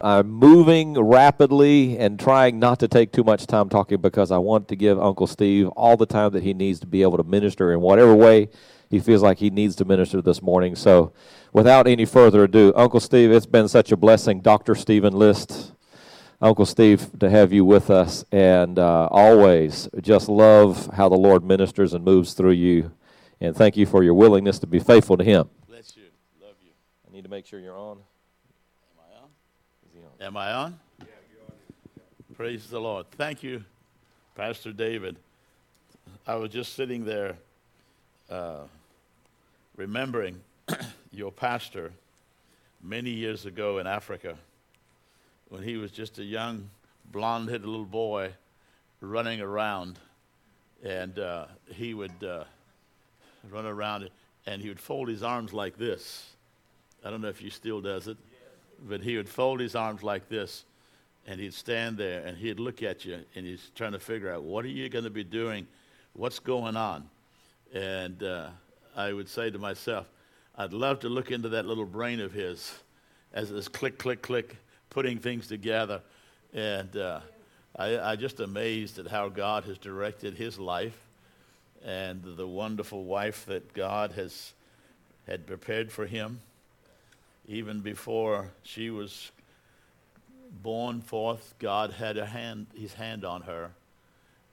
I'm moving rapidly and trying not to take too much time talking because I want to give Uncle Steve all the time that he needs to be able to minister in whatever way he feels like he needs to minister this morning. So, without any further ado, Uncle Steve, it's been such a blessing. Dr. Stephen List, Uncle Steve, to have you with us, and uh, always just love how the Lord ministers and moves through you. And thank you for your willingness to be faithful to Him. Bless you. Love you. I need to make sure you're on. Am I on? Praise the Lord. Thank you, Pastor David. I was just sitting there uh, remembering your pastor many years ago in Africa when he was just a young, blonde headed little boy running around. And uh, he would uh, run around and he would fold his arms like this. I don't know if he still does it, but he would fold his arms like this and he'd stand there and he'd look at you and he's trying to figure out what are you going to be doing? What's going on? And uh, I would say to myself, I'd love to look into that little brain of his as it's click, click, click, putting things together. And uh, I, I just amazed at how God has directed his life and the wonderful wife that God has had prepared for him. Even before she was born forth, God had a hand, his hand on her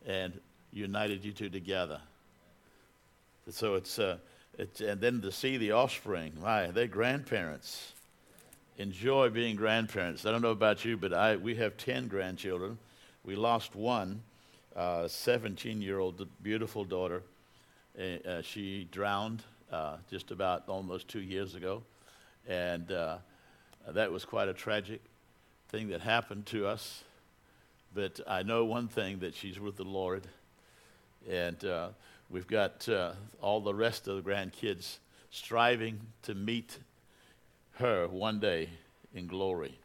and united you two together. So it's, uh, it's, and then to see the offspring, my, they're grandparents. Enjoy being grandparents. I don't know about you, but I, we have 10 grandchildren. We lost one, uh, 17 year old beautiful daughter. Uh, uh, she drowned uh, just about almost two years ago. And uh, that was quite a tragic thing that happened to us. But I know one thing that she's with the Lord. And uh, We've got uh, all the rest of the grandkids striving to meet her one day in glory.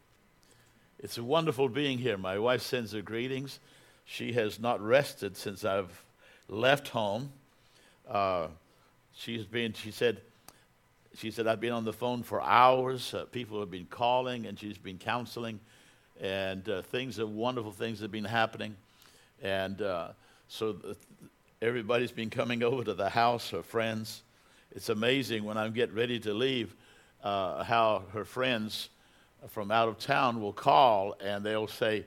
It's a wonderful being here. My wife sends her greetings. She has not rested since I've left home. Uh, she's been, she said, she said, I've been on the phone for hours. Uh, people have been calling, and she's been counseling, and uh, things, are wonderful things have been happening. And uh, so Everybody's been coming over to the house, her friends. It's amazing when I get ready to leave uh, how her friends from out of town will call and they'll say,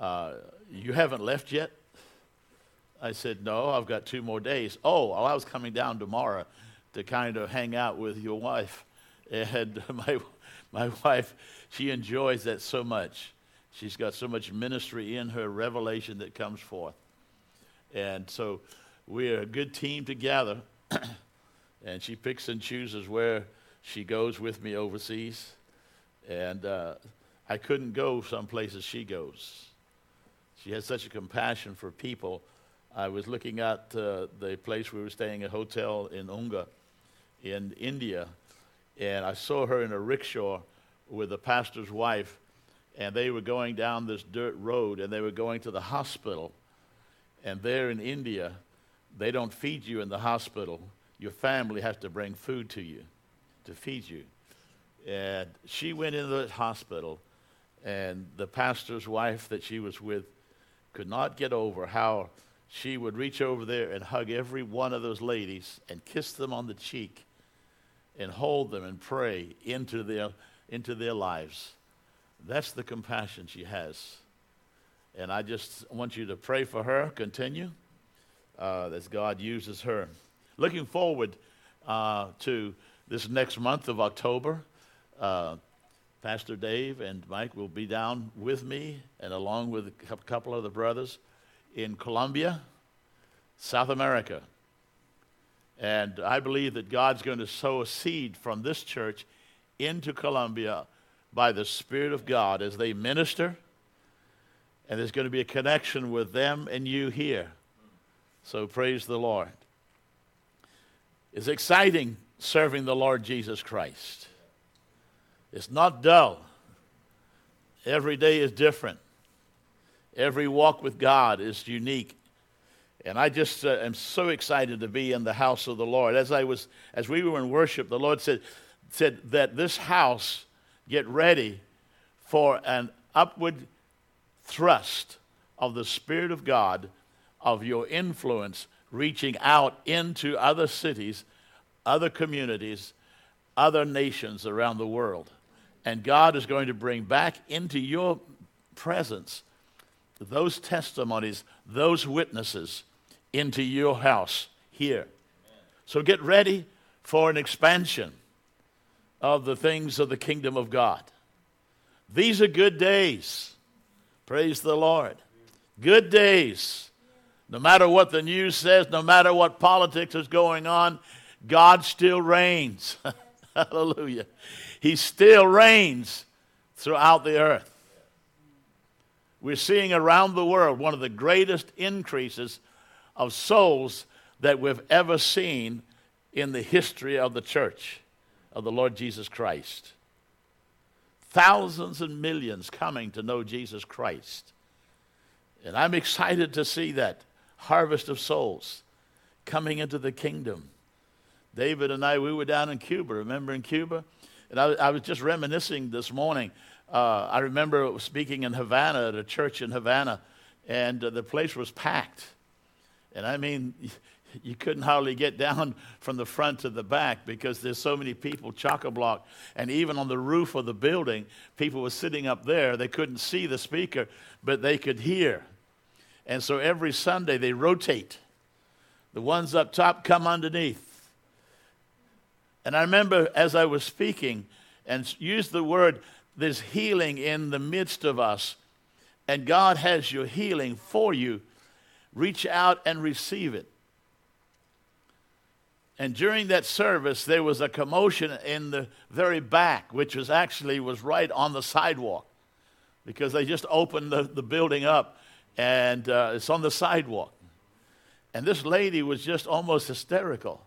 uh, You haven't left yet? I said, No, I've got two more days. Oh, well, I was coming down tomorrow to kind of hang out with your wife. And my, my wife, she enjoys that so much. She's got so much ministry in her revelation that comes forth. And so we're a good team together. and she picks and chooses where she goes with me overseas. And uh, I couldn't go some places she goes. She has such a compassion for people. I was looking at uh, the place we were staying, a hotel in Unga in India, and I saw her in a rickshaw with the pastor's wife, and they were going down this dirt road, and they were going to the hospital and there in India, they don't feed you in the hospital. Your family has to bring food to you to feed you. And she went into the hospital, and the pastor's wife that she was with could not get over how she would reach over there and hug every one of those ladies and kiss them on the cheek and hold them and pray into their, into their lives. That's the compassion she has. And I just want you to pray for her, continue, uh, as God uses her. Looking forward uh, to this next month of October, uh, Pastor Dave and Mike will be down with me and along with a couple of the brothers in Colombia, South America. And I believe that God's going to sow a seed from this church into Colombia by the Spirit of God as they minister and there's going to be a connection with them and you here. So praise the Lord. It's exciting serving the Lord Jesus Christ. It's not dull. Every day is different. Every walk with God is unique. And I just uh, am so excited to be in the house of the Lord. As I was as we were in worship, the Lord said said that this house get ready for an upward thrust of the Spirit of God, of your influence reaching out into other cities, other communities, other nations around the world. And God is going to bring back into your presence those testimonies, those witnesses into your house here. So get ready for an expansion of the things of the kingdom of God. These are good days. Praise the Lord. Good days. No matter what the news says, no matter what politics is going on, God still reigns. Hallelujah. He still reigns throughout the earth. We're seeing around the world one of the greatest increases of souls that we've ever seen in the history of the church of the Lord Jesus Christ. Thousands and millions coming to know Jesus Christ. And I'm excited to see that harvest of souls coming into the kingdom. David and I, we were down in Cuba, remember in Cuba? And I, I was just reminiscing this morning. Uh, I remember speaking in Havana at a church in Havana, and uh, the place was packed. And I mean, you couldn't hardly get down from the front to the back because there's so many people chock a block. And even on the roof of the building, people were sitting up there. They couldn't see the speaker, but they could hear. And so every Sunday they rotate. The ones up top come underneath. And I remember as I was speaking and used the word, there's healing in the midst of us. And God has your healing for you. Reach out and receive it. And during that service, there was a commotion in the very back, which was actually was right on the sidewalk, because they just opened the, the building up and uh, it's on the sidewalk. And this lady was just almost hysterical.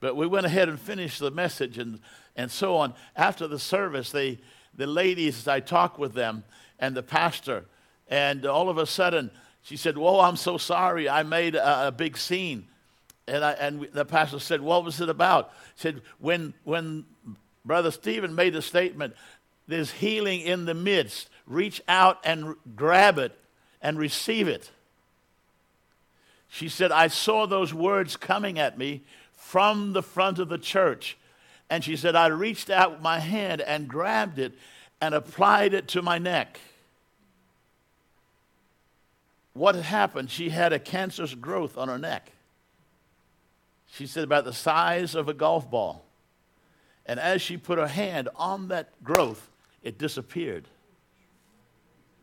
But we went ahead and finished the message and, and so on. After the service, they, the ladies, I talked with them and the pastor, and all of a sudden she said, Whoa, I'm so sorry. I made a, a big scene. And, I, and the pastor said, What was it about? He said, When, when Brother Stephen made the statement, there's healing in the midst. Reach out and grab it and receive it. She said, I saw those words coming at me from the front of the church. And she said, I reached out with my hand and grabbed it and applied it to my neck. What had happened? She had a cancerous growth on her neck. She said, about the size of a golf ball. And as she put her hand on that growth, it disappeared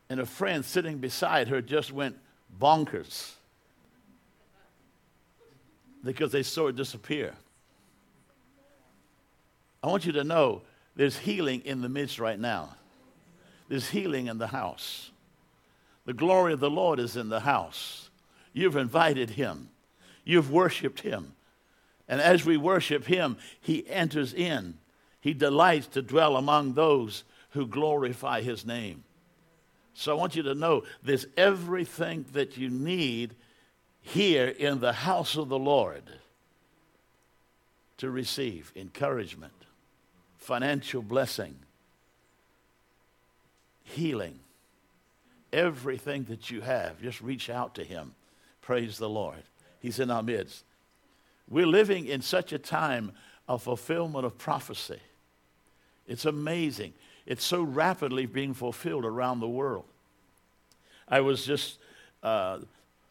and a friend sitting beside her just went bonkers because they saw it disappear. I want you to know there's healing in the midst right now. There's healing in the house. The glory of the Lord is in the house. You've invited him. You've worshiped him. And as we worship him, he enters in. He delights to dwell among those who glorify his name. So I want you to know there's everything that you need here in the house of the Lord to receive encouragement, financial blessing, healing. Everything that you have, just reach out to Him. Praise the Lord. He's in our midst. We're living in such a time of fulfillment of prophecy. It's amazing. It's so rapidly being fulfilled around the world. I was just uh,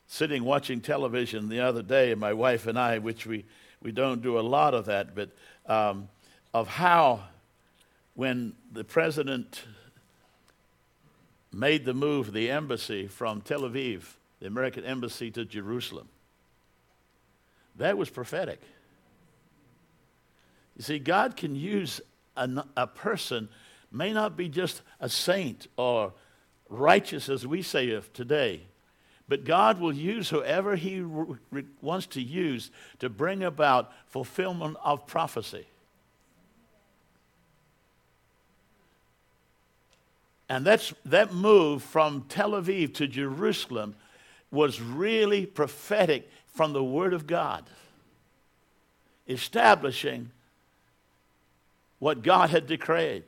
sitting watching television the other day, my wife and I, which we, we don't do a lot of that, but um, of how when the president made the move, the embassy from Tel Aviv, the American embassy to Jerusalem, that was prophetic. You see, God can use a, a person may not be just a saint or righteous as we say of today, but God will use whoever He re- wants to use to bring about fulfillment of prophecy. And that's, that move from Tel Aviv to Jerusalem was really prophetic from the Word of God, establishing what God had decreed.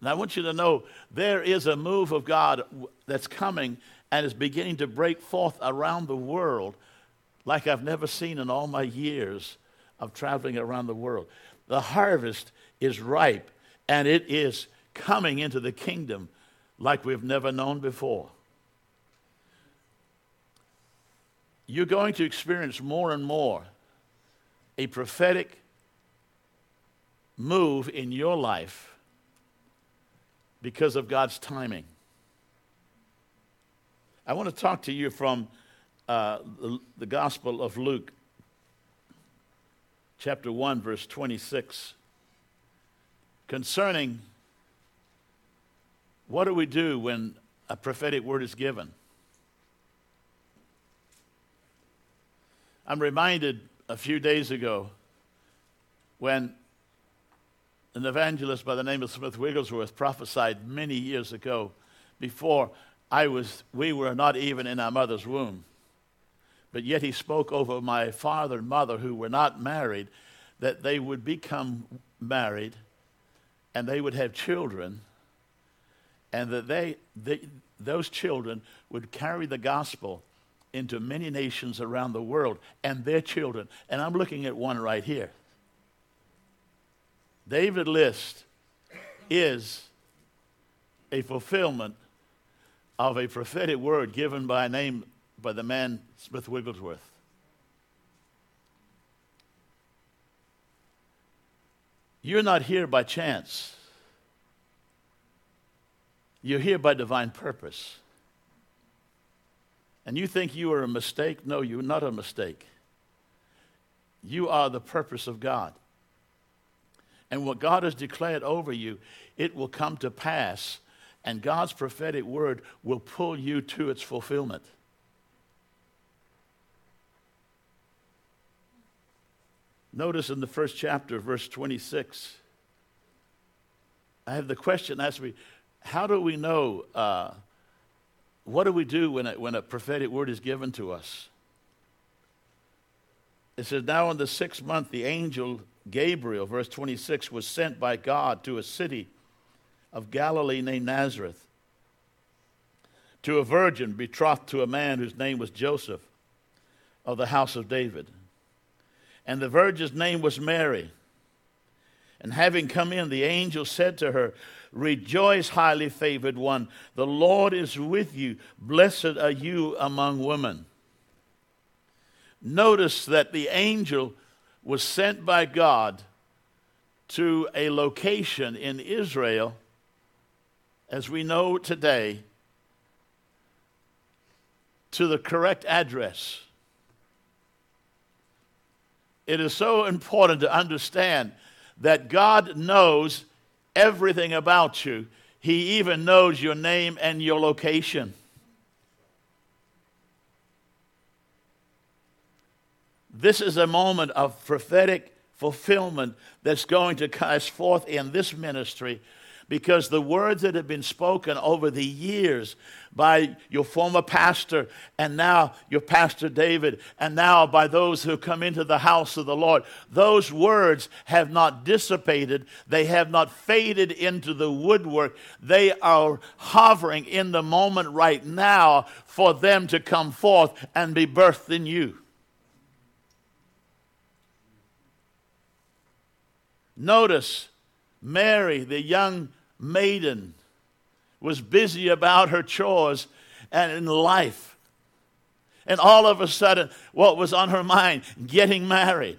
And I want you to know there is a move of God that's coming and is beginning to break forth around the world like I've never seen in all my years of traveling around the world. The harvest is ripe and it is coming into the kingdom like we've never known before. You're going to experience more and more a prophetic move in your life because of God's timing. I want to talk to you from uh, the, the Gospel of Luke, chapter 1, verse 26, concerning what do we do when a prophetic word is given? I'm reminded a few days ago when an evangelist by the name of Smith Wigglesworth prophesied many years ago before I was, we were not even in our mother's womb. But yet he spoke over my father and mother who were not married that they would become married and they would have children and that they, they those children would carry the gospel into many nations around the world and their children. And I'm looking at one right here. David List is a fulfillment of a prophetic word given by a name by the man Smith Wigglesworth. You're not here by chance. You're here by divine purpose. And you think you are a mistake? No, you're not a mistake. You are the purpose of God. And what God has declared over you, it will come to pass, and God's prophetic word will pull you to its fulfillment. Notice in the first chapter, verse 26, I have the question asked me how do we know? Uh, what do we do when a, when a prophetic word is given to us? It says, Now in the sixth month, the angel Gabriel, verse 26, was sent by God to a city of Galilee named Nazareth to a virgin betrothed to a man whose name was Joseph of the house of David. And the virgin's name was Mary. And having come in, the angel said to her, Rejoice, highly favored one. The Lord is with you. Blessed are you among women. Notice that the angel was sent by God to a location in Israel, as we know today, to the correct address. It is so important to understand that God knows everything about you. He even knows your name and your location. This is a moment of prophetic fulfillment that's going to cast forth in this ministry because the words that have been spoken over the years by your former pastor and now your pastor David and now by those who come into the house of the Lord, those words have not dissipated. They have not faded into the woodwork. They are hovering in the moment right now for them to come forth and be birthed in you. Notice Mary, the young maiden was busy about her chores and in life. And all of a sudden, what was on her mind? Getting married.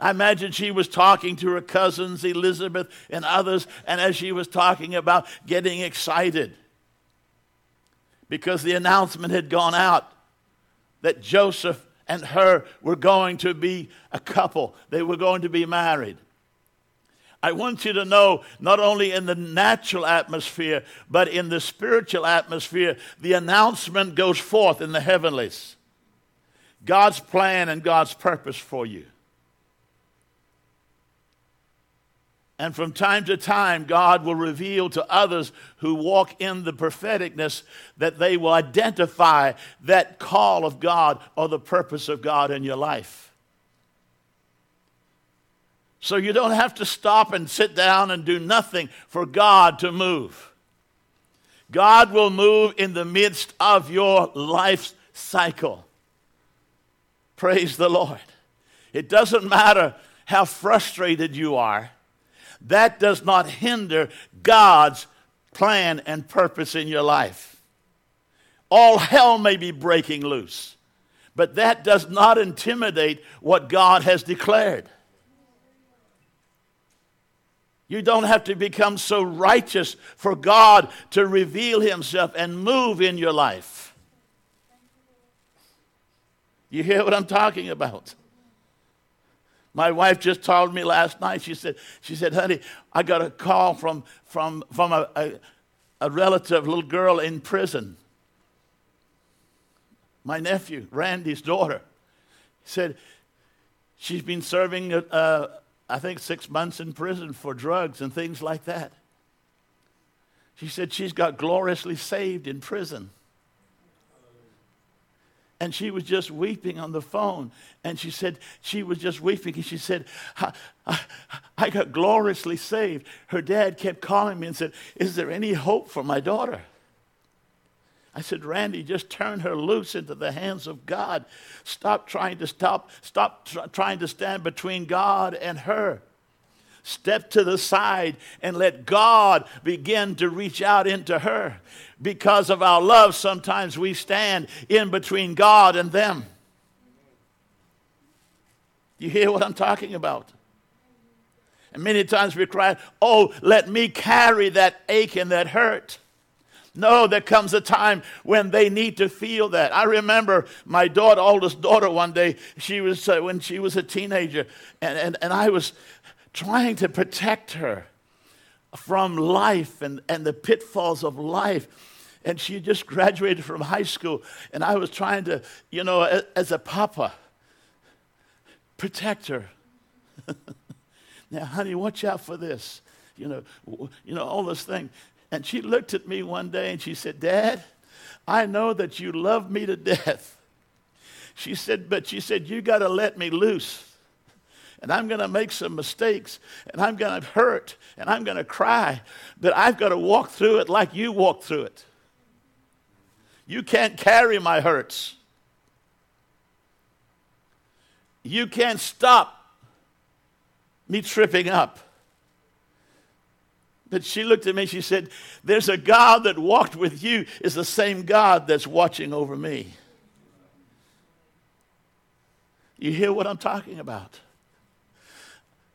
I imagine she was talking to her cousins, Elizabeth and others, and as she was talking about getting excited because the announcement had gone out that Joseph and her were going to be a couple, they were going to be married. I want you to know, not only in the natural atmosphere, but in the spiritual atmosphere, the announcement goes forth in the heavenlies. God's plan and God's purpose for you. And from time to time, God will reveal to others who walk in the propheticness that they will identify that call of God or the purpose of God in your life. So you don't have to stop and sit down and do nothing for God to move. God will move in the midst of your life cycle. Praise the Lord. It doesn't matter how frustrated you are, that does not hinder God's plan and purpose in your life. All hell may be breaking loose, but that does not intimidate what God has declared. You don't have to become so righteous for God to reveal Himself and move in your life. You hear what I'm talking about? My wife just told me last night, she said, she said, honey, I got a call from, from, from a, a, a relative, little girl in prison. My nephew, Randy's daughter, said she's been serving, uh, I think, six months in prison for drugs and things like that. She said she's got gloriously saved in prison and she was just weeping on the phone. And she said, she was just weeping. And she said, I, I, I, got gloriously saved. Her dad kept calling me and said, Is there any hope for my daughter? I said, Randy, just turn her loose into the hands of God. Stop trying to stop, stop tr- trying to stand between God and her. Step to the side and let God begin to reach out into her. Because of our love, sometimes we stand in between God and them. You hear what I'm talking about? And many times we cry, Oh, let me carry that ache and that hurt. No, there comes a time when they need to feel that. I remember my daughter, oldest daughter, one day, she was, uh, when she was a teenager, and, and, and I was trying to protect her from life and, and the pitfalls of life. And she just graduated from high school, and I was trying to, you know, as, as a papa, protect her. now, honey, watch out for this. You know, you know, all this thing. And she looked at me one day and she said, Dad, I know that you love me to death. She said, but she said, you got to let me loose and I'm going to make some mistakes and I'm going to hurt and I'm going to cry, but I've got to walk through it like you walked through it. You can't carry my hurts. You can't stop me tripping up. But she looked at me, and she said, There's a God that walked with you, is the same God that's watching over me. You hear what I'm talking about?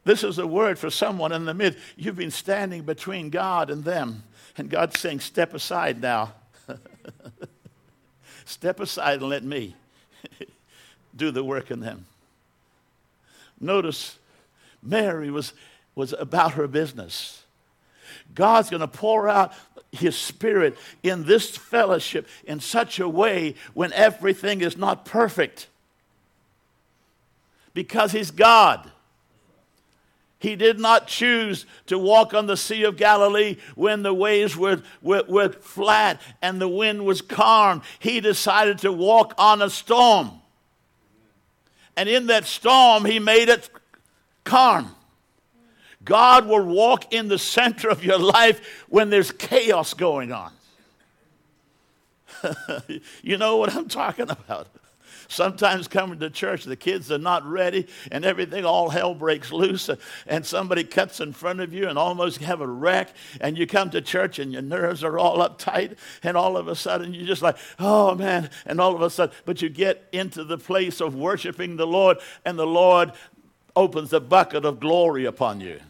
This is a word for someone in the mid. You've been standing between God and them. And God's saying, Step aside now. Step aside and let me do the work in them. Notice Mary was, was about her business. God's going to pour out his spirit in this fellowship in such a way when everything is not perfect. Because he's God. He did not choose to walk on the Sea of Galilee when the waves were, were, were, flat and the wind was calm. He decided to walk on a storm. And in that storm, he made it calm. God will walk in the center of your life when there's chaos going on. you know what I'm talking about. Sometimes coming to church, the kids are not ready and everything, all hell breaks loose, and somebody cuts in front of you and almost have a wreck. And you come to church and your nerves are all uptight, and all of a sudden you're just like, oh man. And all of a sudden, but you get into the place of worshiping the Lord, and the Lord opens a bucket of glory upon you.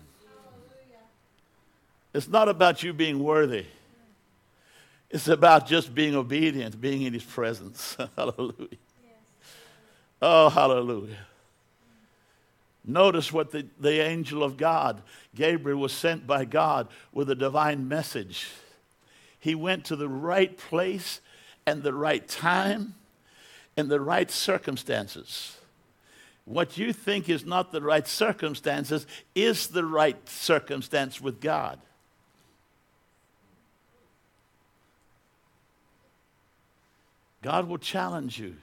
It's not about you being worthy. It's about just being obedient, being in his presence. Hallelujah. Oh, hallelujah. Notice what the, the angel of God, Gabriel, was sent by God with a divine message. He went to the right place and the right time and the right circumstances. What you think is not the right circumstances is the right circumstance with God. God will challenge you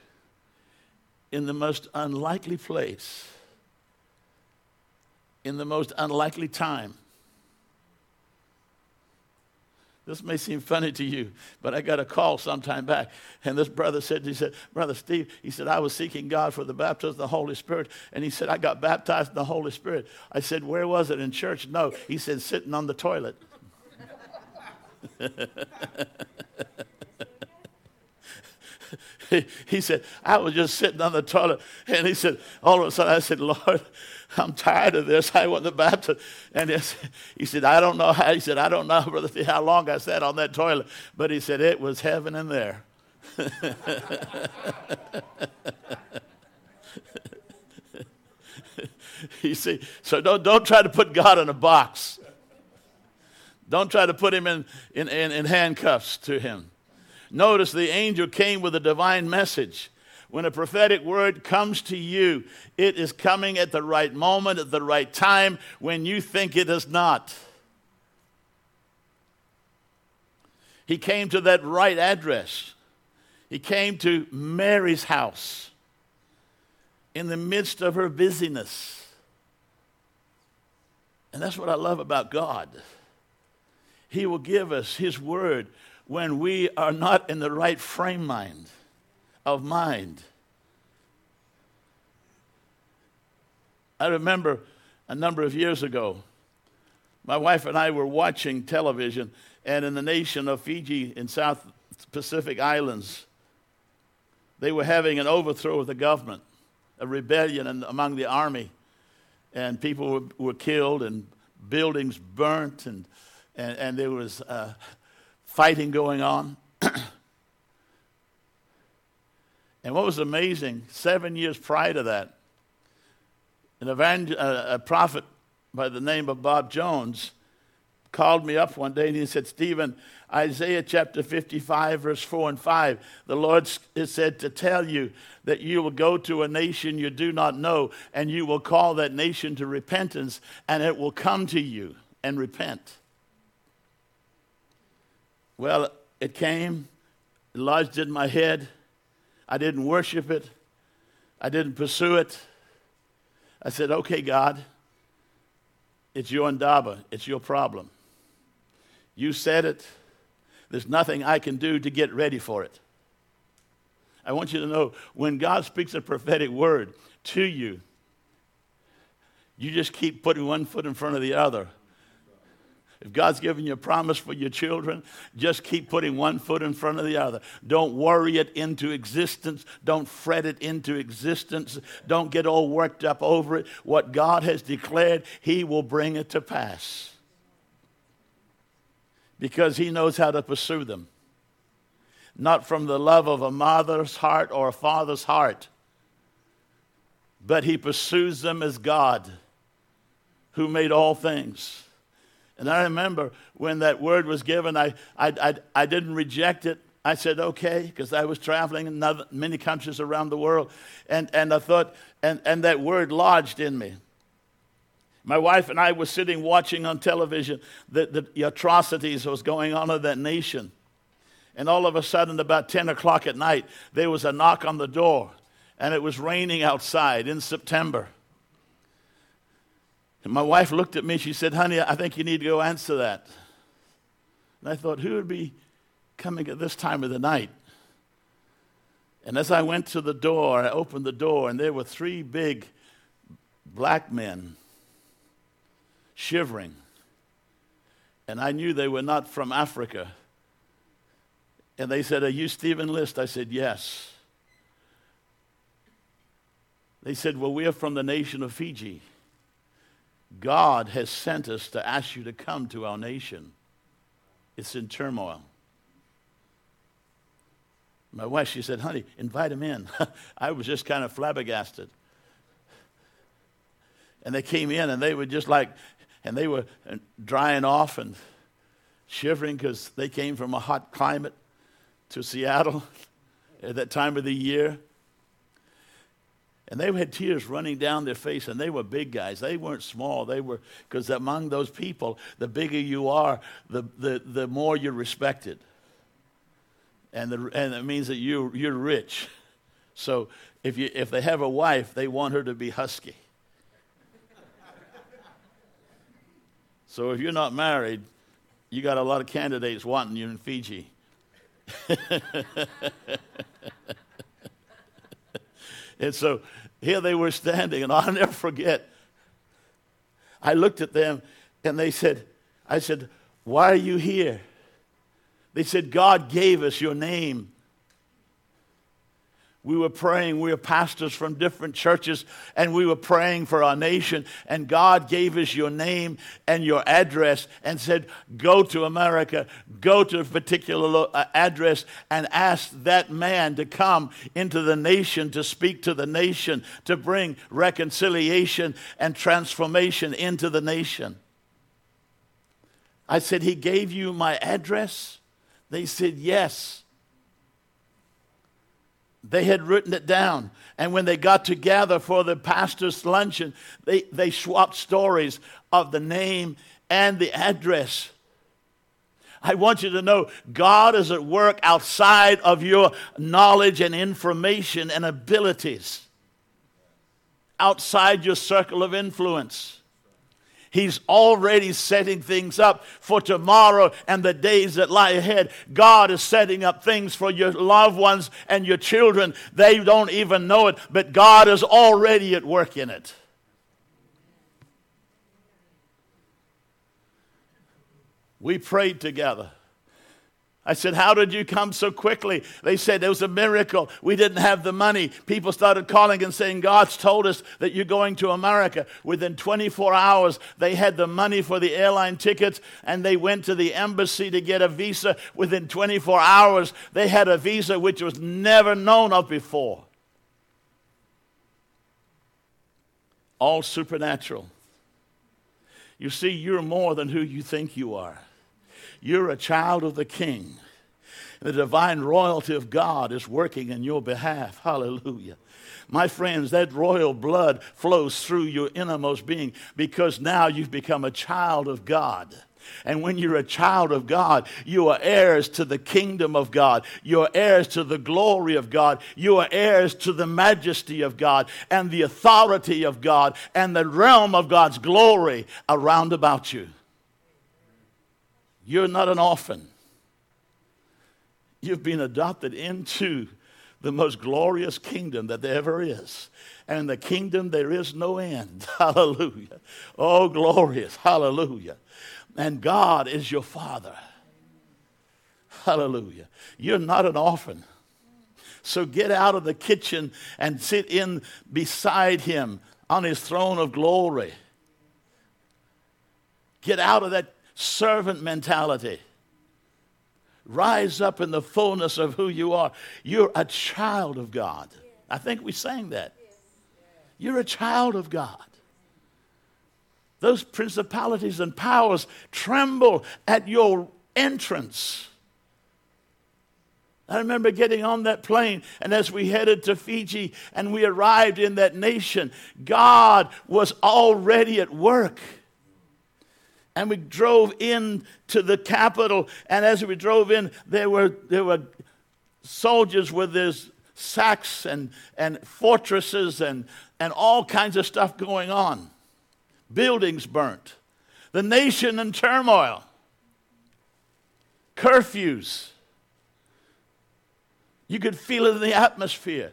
in the most unlikely place in the most unlikely time. This may seem funny to you, but I got a call sometime back, and this brother said, he said, Brother Steve, he said, I was seeking God for the baptism of the Holy Spirit, and he said, I got baptized in the Holy Spirit. I said, Where was it? In church? No. He said, Sitting on the toilet. he said, I was just sitting on the toilet. And he said, all of a sudden, I said, Lord, I'm tired of this. I want the baptism. And he said, I don't know how. He said, I don't know, brother, how long I sat on that toilet. But he said, it was heaven in there. you see, so don't, don't try to put God in a box. Don't try to put him in, in, in, in handcuffs to him. Notice the angel came with a divine message. When a prophetic word comes to you, it is coming at the right moment, at the right time, when you think it is not. He came to that right address. He came to Mary's house in the midst of her busyness. And that's what I love about God. He will give us His word when we are not in the right frame mind of mind. I remember a number of years ago, my wife and I were watching television, and in the nation of Fiji in South Pacific Islands, they were having an overthrow of the government, a rebellion in, among the army, and people were, were killed, and buildings burnt, and, and, and there was uh, fighting going on. and what was amazing, seven years prior to that, an evangel- a prophet by the name of Bob Jones called me up one day and he said, Stephen, Isaiah chapter 55, verse 4 and 5, the Lord is said to tell you that you will go to a nation you do not know, and you will call that nation to repentance, and it will come to you and repent. Well, it came, it lodged in my head. I didn't worship it, I didn't pursue it. I said, okay, God, it's your indaba, it's your problem. You said it. There's nothing I can do to get ready for it. I want you to know when God speaks a prophetic word to you, you just keep putting one foot in front of the other if God's given you a promise for your children, just keep putting one foot in front of the other. Don't worry it into existence. Don't fret it into existence. Don't get all worked up over it. What God has declared, He will bring it to pass. Because He knows how to pursue them. Not from the love of a mother's heart or a father's heart, but He pursues them as God who made all things. And I remember when that word was given, I, I, I, I didn't reject it. I said, okay, because I was traveling in other, many countries around the world. And, and I thought, and, and that word lodged in me. My wife and I were sitting watching on television the, the, the atrocities that was going on in that nation. And all of a sudden, about 10 o'clock at night, there was a knock on the door. And it was raining outside in September. And my wife looked at me. She said, Honey, I think you need to go answer that. And I thought, Who would be coming at this time of the night? And as I went to the door, I opened the door, and there were three big black men shivering. And I knew they were not from Africa. And they said, Are you Stephen List? I said, Yes. They said, Well, we are from the nation of Fiji. God has sent us to ask you to come to our nation. It's in turmoil. My wife, she said, honey, invite him in. I was just kind of flabbergasted. And they came in and they were just like, and they were drying off and shivering because they came from a hot climate to Seattle at that time of the year. And they had tears running down their face, and they were big guys. They weren't small. They were, because among those people, the bigger you are, the, the, the more you're respected. And, the, and it means that you, you're rich. So if, you, if they have a wife, they want her to be husky. So if you're not married, you got a lot of candidates wanting you in Fiji. and so here they were standing, and I'll never forget. I looked at them and they said, I said, Why are you here? They said, God gave us your name we were praying. We were pastors from different churches, and we were praying for our nation. And God gave us your name and your address and said, Go to America, go to a particular uh, address, and ask that man to come into the nation to speak to the nation, to bring reconciliation and transformation into the nation. I said, He gave you my address? They said, Yes. They had written it down. And when they got together for the pastor's luncheon, they, they swapped stories of the name and the address. I want you to know God is at work outside of your knowledge and information and abilities, outside your circle of influence. He's already setting things up for tomorrow and the days that lie ahead. God is setting up things for your loved ones and your children. They don't even know it, but God is already at work in it. We prayed together. I said, How did you come so quickly? They said, It was a miracle. We didn't have the money. People started calling and saying, God's told us that you're going to America. Within 24 hours, they had the money for the airline tickets and they went to the embassy to get a visa. Within 24 hours, they had a visa which was never known of before. All supernatural. You see, you're more than who you think you are. You're a child of the King. The divine royalty of God is working in your behalf. Hallelujah. My friends, that royal blood flows through your innermost being because now you've become a child of God. And when you're a child of God, you are heirs to the kingdom of God. You are heirs to the glory of God. You are heirs to the majesty of God and the authority of God and the realm of God's glory around about you. You're not an orphan. You've been adopted into the most glorious kingdom that there ever is. And the kingdom, there is no end. Hallelujah. Oh, glorious. Hallelujah. And God is your Father. Hallelujah. You're not an orphan. So get out of the kitchen and sit in beside him on his throne of glory. Get out of that servant mentality. Rise up in the fullness of who you are. You're a child of God. I think we sang that. You're a child of God. Those principalities and powers tremble at your entrance. I remember getting on that plane, and as we headed to Fiji and we arrived in that nation, God was already at work and we drove in to the capital. And as we drove in, there were, there were soldiers with their sacks and, and fortresses and, and all kinds of stuff going on. Buildings burnt. The nation in turmoil. Curfews. You could feel it in the atmosphere.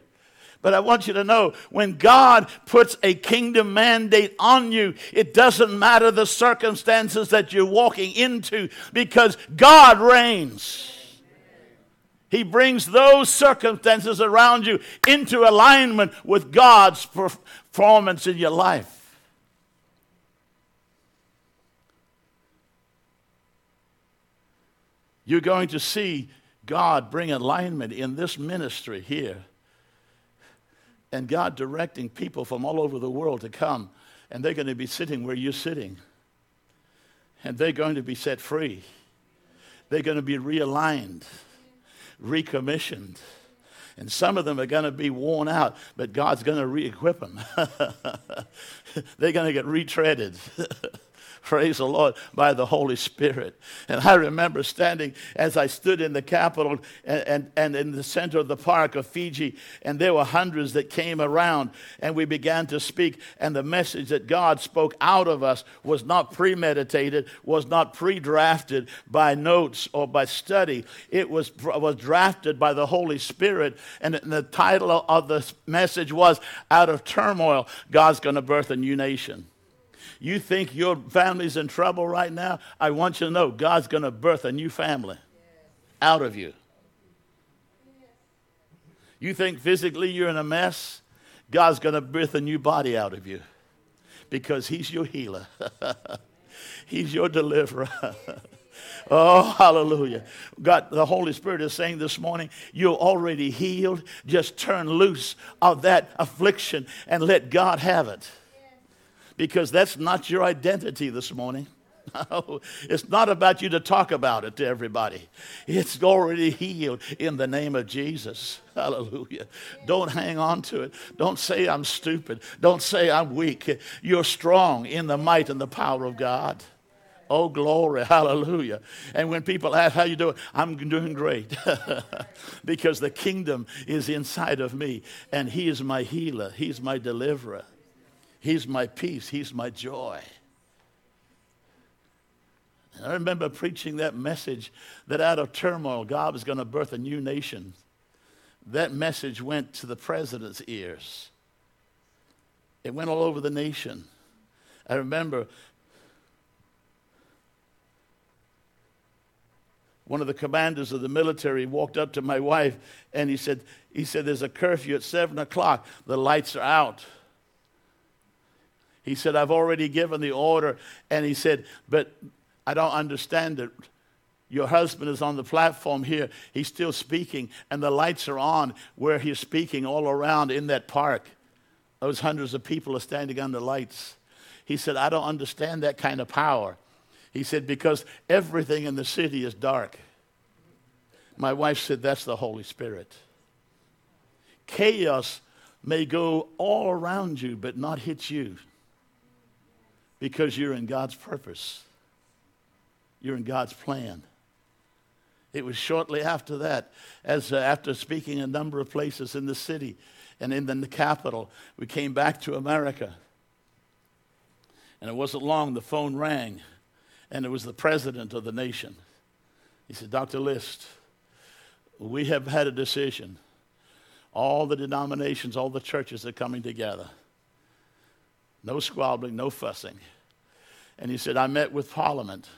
But I want you to know when God puts a kingdom mandate on you, it doesn't matter the circumstances that you're walking into because God reigns. He brings those circumstances around you into alignment with God's performance in your life. You're going to see God bring alignment in this ministry here and God directing people from all over the world to come, and they're going to be sitting where you're sitting. And they're going to be set free. They're going to be realigned, recommissioned. And some of them are going to be worn out, but God's going to re equip them. they're going to get retreaded. praise the Lord, by the Holy Spirit. And I remember standing as I stood in the Capitol and, and, and in the center of the park of Fiji, and there were hundreds that came around, and we began to speak, and the message that God spoke out of us was not premeditated, was not pre drafted by notes or by study. It was, was drafted by the Holy Spirit, and the title of the message was Out of Turmoil, God's going to birth a new nation. You think your family's in trouble right now? I want you to know God's going to birth a new family out of you. You think physically you're in a mess? God's going to birth a new body out of you because He's your healer, He's your deliverer. Oh, hallelujah. God, the Holy Spirit is saying this morning, you're already healed. Just turn loose of that affliction and let God have it. Because that's not your identity this morning. No, it's not about you to talk about it to everybody. It's already healed in the name of Jesus. Hallelujah. Don't hang on to it. Don't say I'm stupid. Don't say I'm weak. You're strong in the might and the power of God. Oh, glory. Hallelujah. And when people ask, How you doing? I'm doing great. because the kingdom is inside of me, and He is my healer, He's my deliverer, He's my peace, He's my joy. And I remember preaching that message that out of turmoil, God was going to birth a new nation. That message went to the president's ears. It went all over the nation. I remember one of the commanders of the military walked up to my wife and he said, he said, There's a curfew at 7 o'clock. The lights are out. He said, I've already given the order. And he said, But I don't understand it. Your husband is on the platform here. He's still speaking, and the lights are on where he's speaking all around in that park. Those hundreds of people are standing under lights. He said, I don't understand that kind of power. He said, Because everything in the city is dark. My wife said, That's the Holy Spirit. Chaos may go all around you, but not hit you because you're in God's purpose, you're in God's plan. It was shortly after that, as uh, after speaking a number of places in the city and in the capital, we came back to America. And it wasn't long, the phone rang and it was the president of the nation. He said, Dr. List, we have had a decision. All the denominations, all the churches are coming together. No squabbling, no fussing. And he said, I met with Parliament,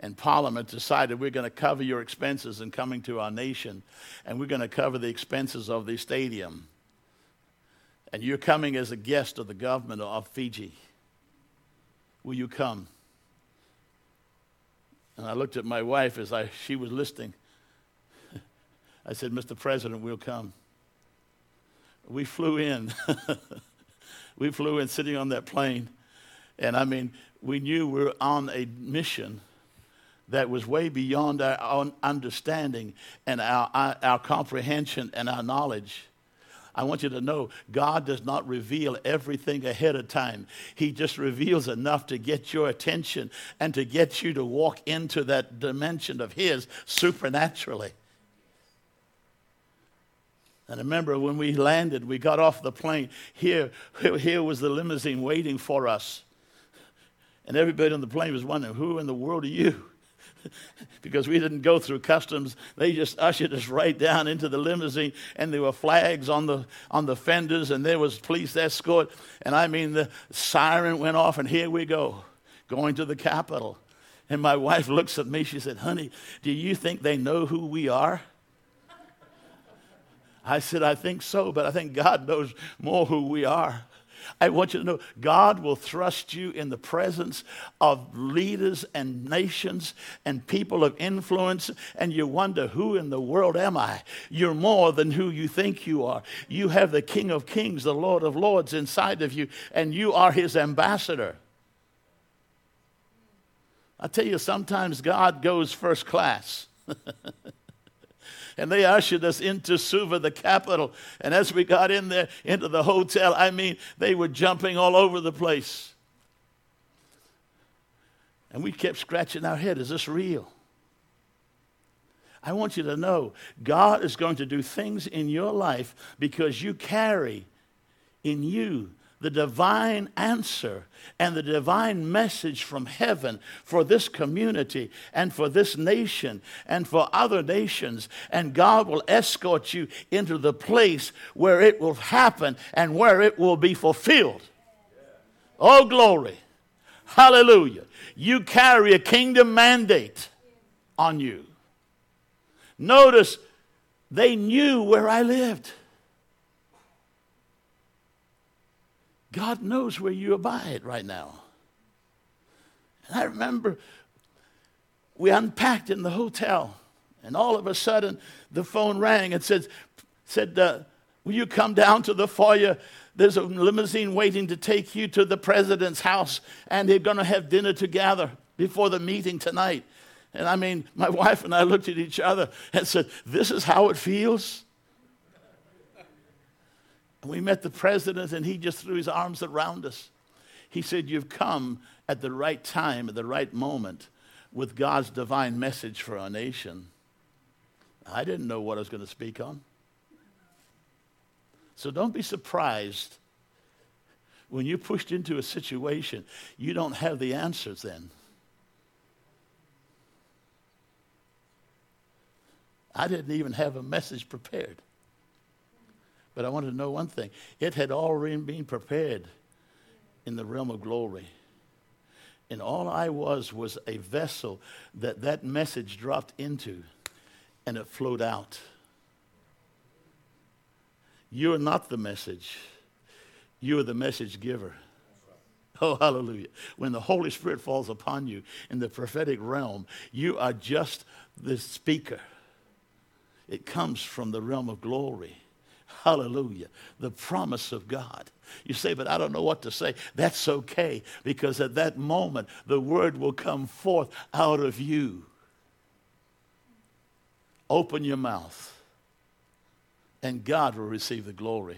and Parliament decided we're going to cover your expenses in coming to our nation, and we're going to cover the expenses of the stadium. And you're coming as a guest of the government of Fiji. Will you come? And I looked at my wife as I, she was listening. I said, Mr. President, we'll come. We flew in. we flew in sitting on that plane. And I mean, we knew we were on a mission that was way beyond our own understanding and our, our, our comprehension and our knowledge. I want you to know God does not reveal everything ahead of time. He just reveals enough to get your attention and to get you to walk into that dimension of His supernaturally. And I remember when we landed, we got off the plane. Here, here was the limousine waiting for us. And everybody on the plane was wondering, who in the world are you? because we didn't go through customs. They just ushered us right down into the limousine, and there were flags on the on the fenders, and there was police escort. And I mean, the siren went off, and here we go, going to the Capitol. And my wife looks at me. She said, "Honey, do you think they know who we are?" I said, "I think so, but I think God knows more who we are." I want you to know God will thrust you in the presence of leaders and nations and people of influence, and you wonder, who in the world am I? You're more than who you think you are. You have the King of Kings, the Lord of Lords inside of you, and you are his ambassador. I tell you, sometimes God goes first class. and they ushered us into Suva, the capital. And as we got in there, into the hotel, I mean, they were jumping all over the place. And we kept scratching our head is this real? I want you to know God is going to do things in your life because you carry in you the divine answer and the divine message from heaven for this community and for this nation and for other nations. And God will escort you into the place where it will happen and where it will be fulfilled. Oh, glory. Hallelujah. You carry a kingdom mandate on you. Notice they knew where I lived. God knows where you abide right now. And I remember we unpacked in the hotel, and all of a sudden the phone rang and said, said uh, Will you come down to the foyer? There's a limousine waiting to take you to the president's house, and they're going to have dinner together before the meeting tonight. And I mean, my wife and I looked at each other and said, This is how it feels? And we met the president, and he just threw his arms around us. He said, You've come at the right time, at the right moment, with God's divine message for our nation. I didn't know what I was going to speak on. So don't be surprised when you're pushed into a situation, you don't have the answers then. I didn't even have a message prepared. But I wanted to know one thing it had already been prepared in the realm of glory. And all I was was a vessel that that message dropped into and it flowed out. You are not the message, you are the message giver. Oh, hallelujah. When the Holy Spirit falls upon you in the prophetic realm, you are just the speaker. It comes from the realm of glory. Hallelujah. The promise of God. You say, but I don't know what to say. That's okay because at that moment, the word will come forth out of you. Open your mouth, and God will receive the glory.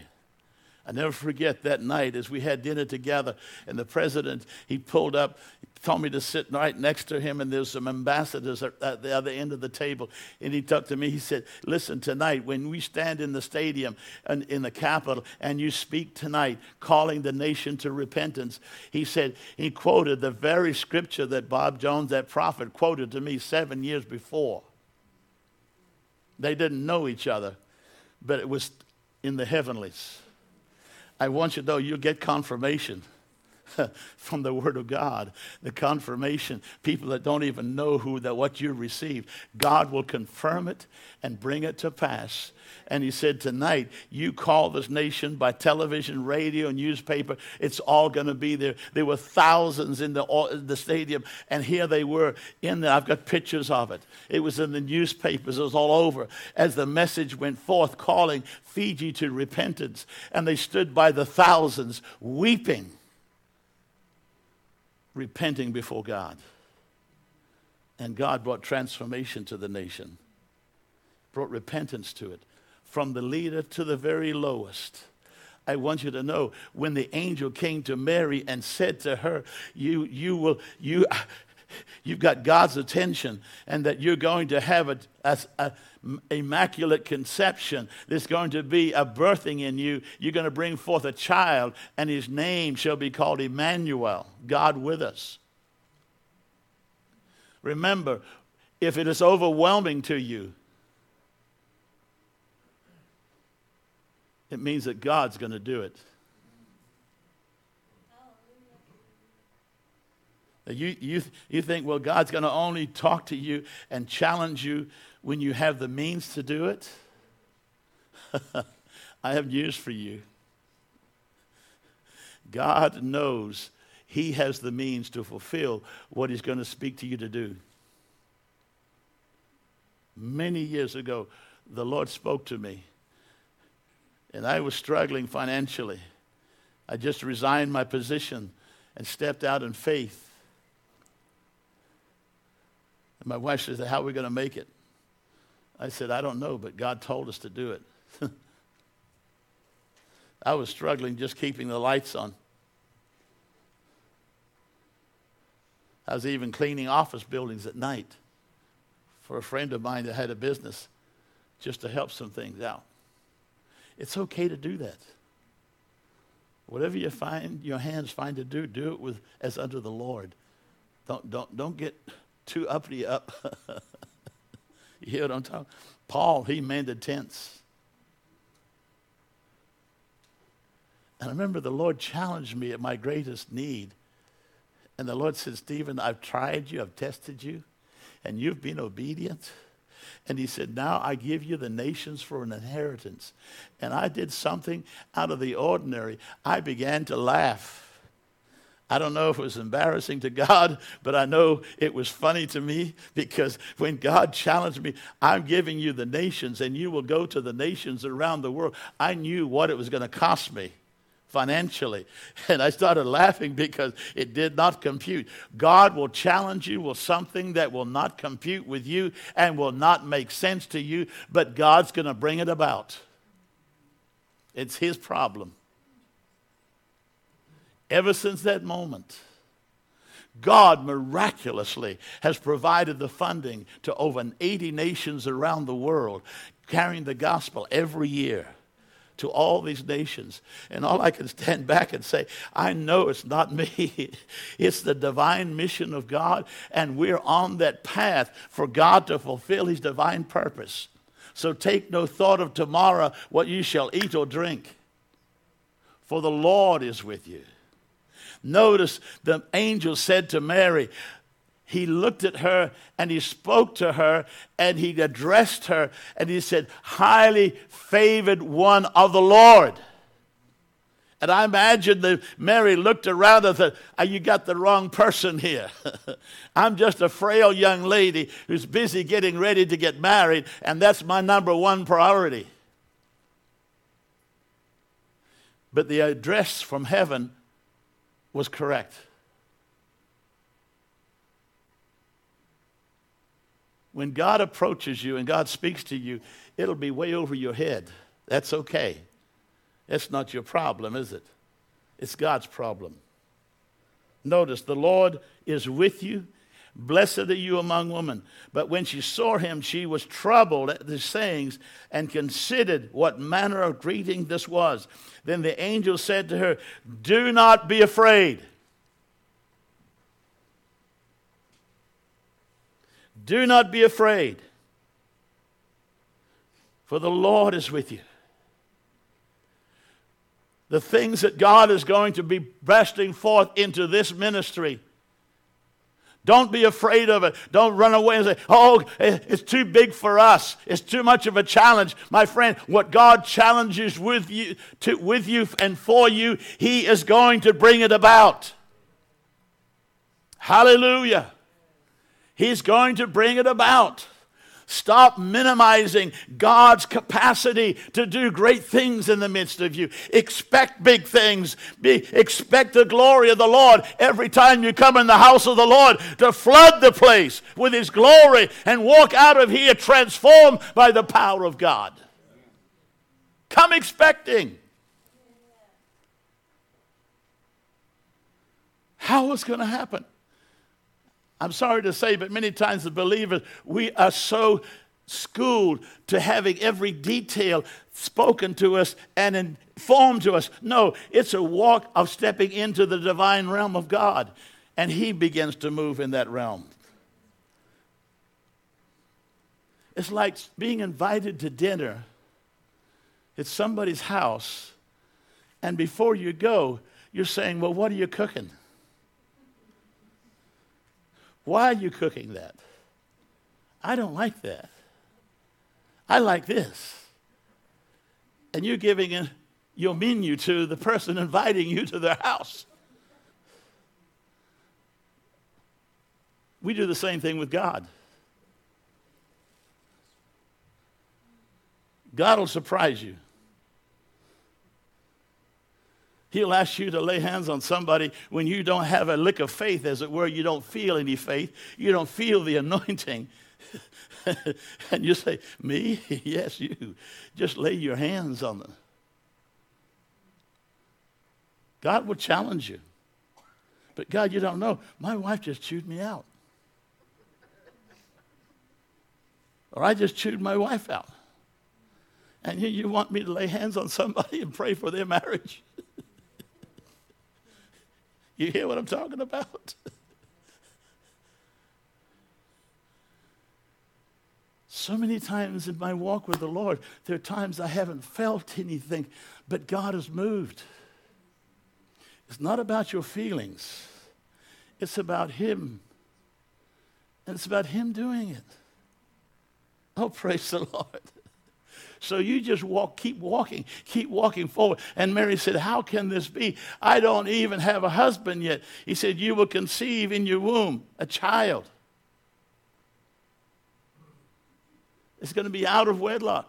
I never forget that night as we had dinner together, and the president, he pulled up, told me to sit right next to him, and there's some ambassadors at the other end of the table. And he talked to me, he said, Listen, tonight, when we stand in the stadium and in the Capitol, and you speak tonight, calling the nation to repentance, he said, he quoted the very scripture that Bob Jones, that prophet, quoted to me seven years before. They didn't know each other, but it was in the heavenlies. I want you to know you'll get confirmation from the Word of God. The confirmation, people that don't even know who that what you received, God will confirm it and bring it to pass. And he said, Tonight, you call this nation by television, radio, newspaper. It's all going to be there. There were thousands in the, the stadium, and here they were in there. I've got pictures of it. It was in the newspapers, it was all over as the message went forth calling Fiji to repentance. And they stood by the thousands weeping, repenting before God. And God brought transformation to the nation, brought repentance to it from the leader to the very lowest. I want you to know when the angel came to Mary and said to her, You, you will, you, you've got God's attention and that you're going to have a, a, a immaculate conception. There's going to be a birthing in you. You're going to bring forth a child, and his name shall be called Emmanuel, God with us. Remember, if it is overwhelming to you, it means that God's going to do it. You, you, you think, well, God's going to only talk to you and challenge you when you have the means to do it? I have news for you. God knows He has the means to fulfill what He's going to speak to you to do. Many years ago, the Lord spoke to me and I was struggling financially. I just resigned my position and stepped out in faith. And my wife said, How are we going to make it? I said, I don't know, but God told us to do it. I was struggling just keeping the lights on. I was even cleaning office buildings at night for a friend of mine that had a business just to help some things out. It's okay to do that. Whatever you find your hands find to do, do it with as under the Lord. Don't don't don't get too uppity up. you hear what I'm talking? Paul, he mended tents. And I remember the Lord challenged me at my greatest need. And the Lord said, Stephen, I've tried you, I've tested you, and you've been obedient. And he said, Now I give you the nations for an inheritance. And I did something out of the ordinary. I began to laugh. I don't know if it was embarrassing to God, but I know it was funny to me because when God challenged me, I'm giving you the nations and you will go to the nations around the world. I knew what it was going to cost me financially. And I started laughing because it did not compute. God will challenge you with something that will not compute with you and will not make sense to you, but God's going to bring it about. It's His problem. Ever since that moment, God miraculously has provided the funding to over 80 nations around the world, carrying the gospel every year to all these nations. And all I can stand back and say, I know it's not me. it's the divine mission of God, and we're on that path for God to fulfill his divine purpose. So take no thought of tomorrow what you shall eat or drink, for the Lord is with you. Notice the angel said to Mary, he looked at her and he spoke to her and he addressed her and he said, Highly favored one of the Lord. And I imagine that Mary looked around and said, oh, You got the wrong person here. I'm just a frail young lady who's busy getting ready to get married, and that's my number one priority. But the address from heaven was correct. When God approaches you and God speaks to you, it'll be way over your head. That's okay. That's not your problem, is it? It's God's problem. Notice the Lord is with you. Blessed are you among women. But when she saw him, she was troubled at the sayings and considered what manner of greeting this was. Then the angel said to her, Do not be afraid. Do not be afraid, for the Lord is with you. The things that God is going to be bursting forth into this ministry. Don't be afraid of it. Don't run away and say, oh, it's too big for us. It's too much of a challenge. My friend, what God challenges with you, to, with you and for you, He is going to bring it about. Hallelujah. He's going to bring it about. Stop minimizing God's capacity to do great things in the midst of you. Expect big things. Be, expect the glory of the Lord every time you come in the house of the Lord to flood the place with His glory and walk out of here transformed by the power of God. Come expecting. How is going to happen? I'm sorry to say, but many times the believers, we are so schooled to having every detail spoken to us and informed to us. No, it's a walk of stepping into the divine realm of God, and He begins to move in that realm. It's like being invited to dinner at somebody's house, and before you go, you're saying, Well, what are you cooking? Why are you cooking that? I don't like that. I like this. And you're giving your menu to the person inviting you to their house. We do the same thing with God. God will surprise you. He'll ask you to lay hands on somebody when you don't have a lick of faith, as it were. You don't feel any faith. You don't feel the anointing. and you say, Me? yes, you. Just lay your hands on them. God will challenge you. But God, you don't know. My wife just chewed me out. Or I just chewed my wife out. And you, you want me to lay hands on somebody and pray for their marriage? You hear what I'm talking about? So many times in my walk with the Lord, there are times I haven't felt anything, but God has moved. It's not about your feelings, it's about Him. And it's about Him doing it. Oh, praise the Lord. So you just walk, keep walking, keep walking forward. And Mary said, How can this be? I don't even have a husband yet. He said, You will conceive in your womb a child. It's going to be out of wedlock.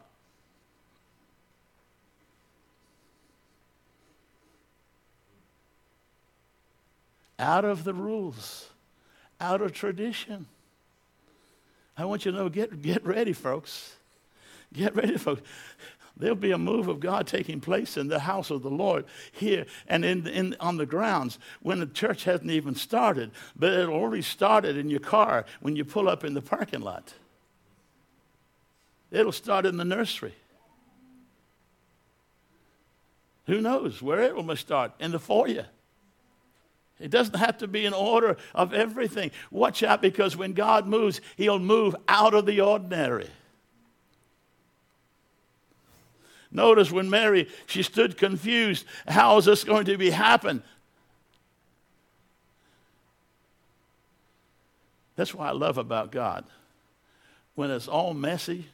Out of the rules, out of tradition. I want you to know get, get ready, folks. Get ready, folks. There'll be a move of God taking place in the house of the Lord here and in, in, on the grounds when the church hasn't even started, but it already started in your car when you pull up in the parking lot. It'll start in the nursery. Who knows where it will start? In the foyer. It doesn't have to be in order of everything. Watch out because when God moves, He'll move out of the ordinary. Notice when Mary, she stood confused. How is this going to be happen? That's what I love about God. When it's all messy,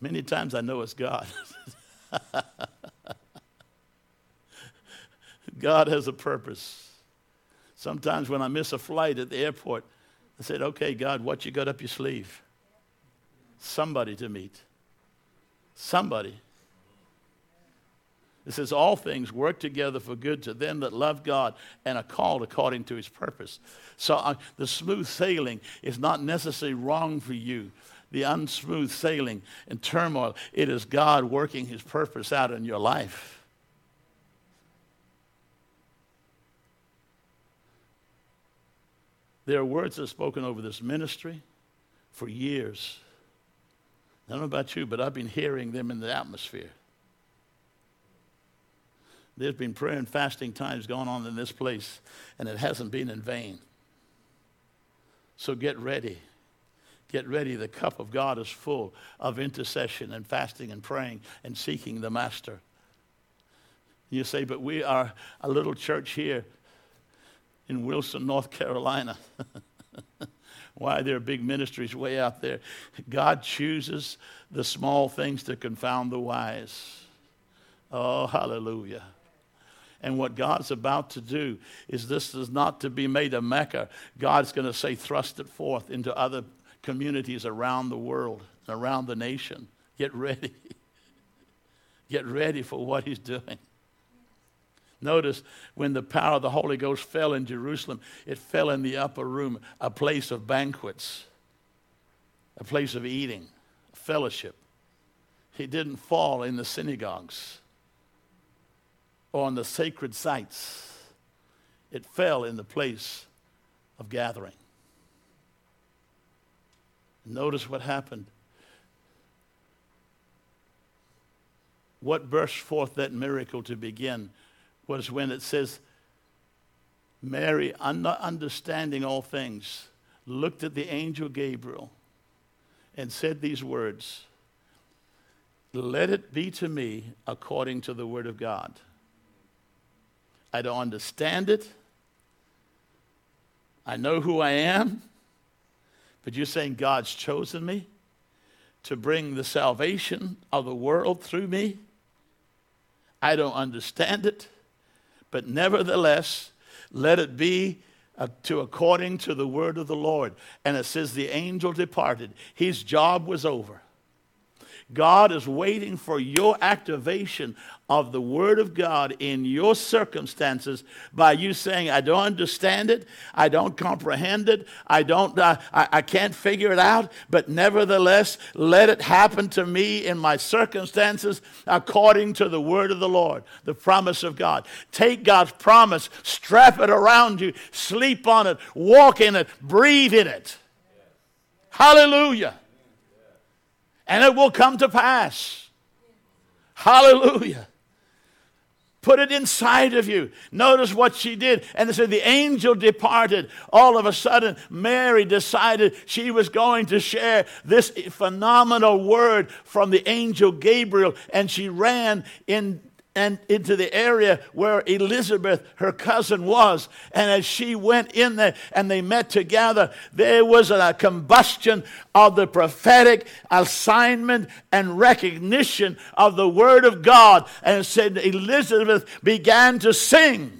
Many times I know it's God. God has a purpose. Sometimes when I miss a flight at the airport, I said, okay, God, what you got up your sleeve? Somebody to meet. Somebody. It says, all things work together for good to them that love God and are called according to his purpose. So uh, the smooth sailing is not necessarily wrong for you the unsmooth sailing and turmoil. It is God working his purpose out in your life. There are words that are spoken over this ministry for years. I don't know about you, but I've been hearing them in the atmosphere. There's been prayer and fasting times going on in this place, and it hasn't been in vain. So get ready. Get ready. The cup of God is full of intercession and fasting and praying and seeking the Master. You say, but we are a little church here in Wilson, North Carolina. Why there are big ministries way out there. God chooses the small things to confound the wise. Oh, hallelujah. And what God's about to do is this is not to be made a Mecca. God's going to say, thrust it forth into other communities around the world, around the nation. Get ready. Get ready for what he's doing. Notice when the power of the Holy Ghost fell in Jerusalem, it fell in the upper room, a place of banquets, a place of eating, fellowship. He didn't fall in the synagogues on the sacred sites. It fell in the place of gathering. Notice what happened. What burst forth that miracle to begin was when it says, Mary, understanding all things, looked at the angel Gabriel and said these words Let it be to me according to the word of God. I don't understand it. I know who I am. But you're saying God's chosen me to bring the salvation of the world through me? I don't understand it, but nevertheless, let it be to according to the word of the Lord. And it says the angel departed. His job was over. God is waiting for your activation of the Word of God in your circumstances by you saying, I don't understand it, I don't comprehend it, I, don't, uh, I, I can't figure it out, but nevertheless, let it happen to me in my circumstances according to the Word of the Lord, the promise of God. Take God's promise, strap it around you, sleep on it, walk in it, breathe in it. Hallelujah and it will come to pass. Hallelujah. Put it inside of you. Notice what she did. And they said the angel departed. All of a sudden, Mary decided she was going to share this phenomenal word from the angel Gabriel. And she ran in and into the area where Elizabeth, her cousin, was. And as she went in there and they met together, there was a combustion of the prophetic assignment and recognition of the Word of God. And said Elizabeth began to sing.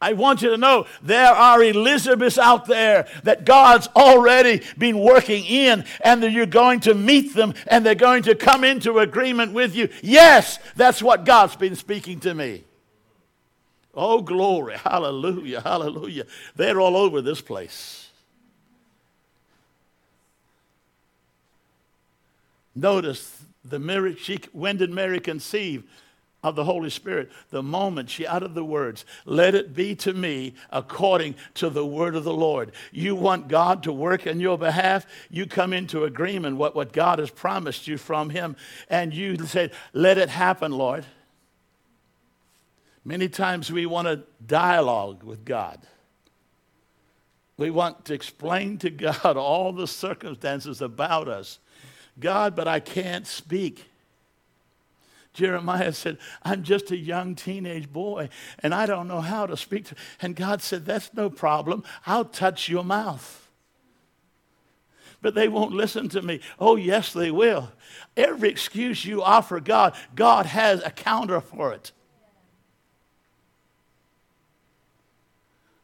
I want you to know there are Elizabeths out there that God's already been working in, and that you're going to meet them and they're going to come into agreement with you. Yes, that's what God's been speaking to me. Oh, glory. Hallelujah. Hallelujah. They're all over this place. Notice the Mary, she, when did Mary conceive? Of the Holy Spirit the moment she uttered the words, Let it be to me according to the word of the Lord. You want God to work in your behalf, you come into agreement with what God has promised you from Him, and you say, Let it happen, Lord. Many times we want to dialogue with God. We want to explain to God all the circumstances about us. God, but I can't speak. Jeremiah said, I'm just a young teenage boy and I don't know how to speak to. And God said, That's no problem. I'll touch your mouth. But they won't listen to me. Oh, yes, they will. Every excuse you offer God, God has a counter for it.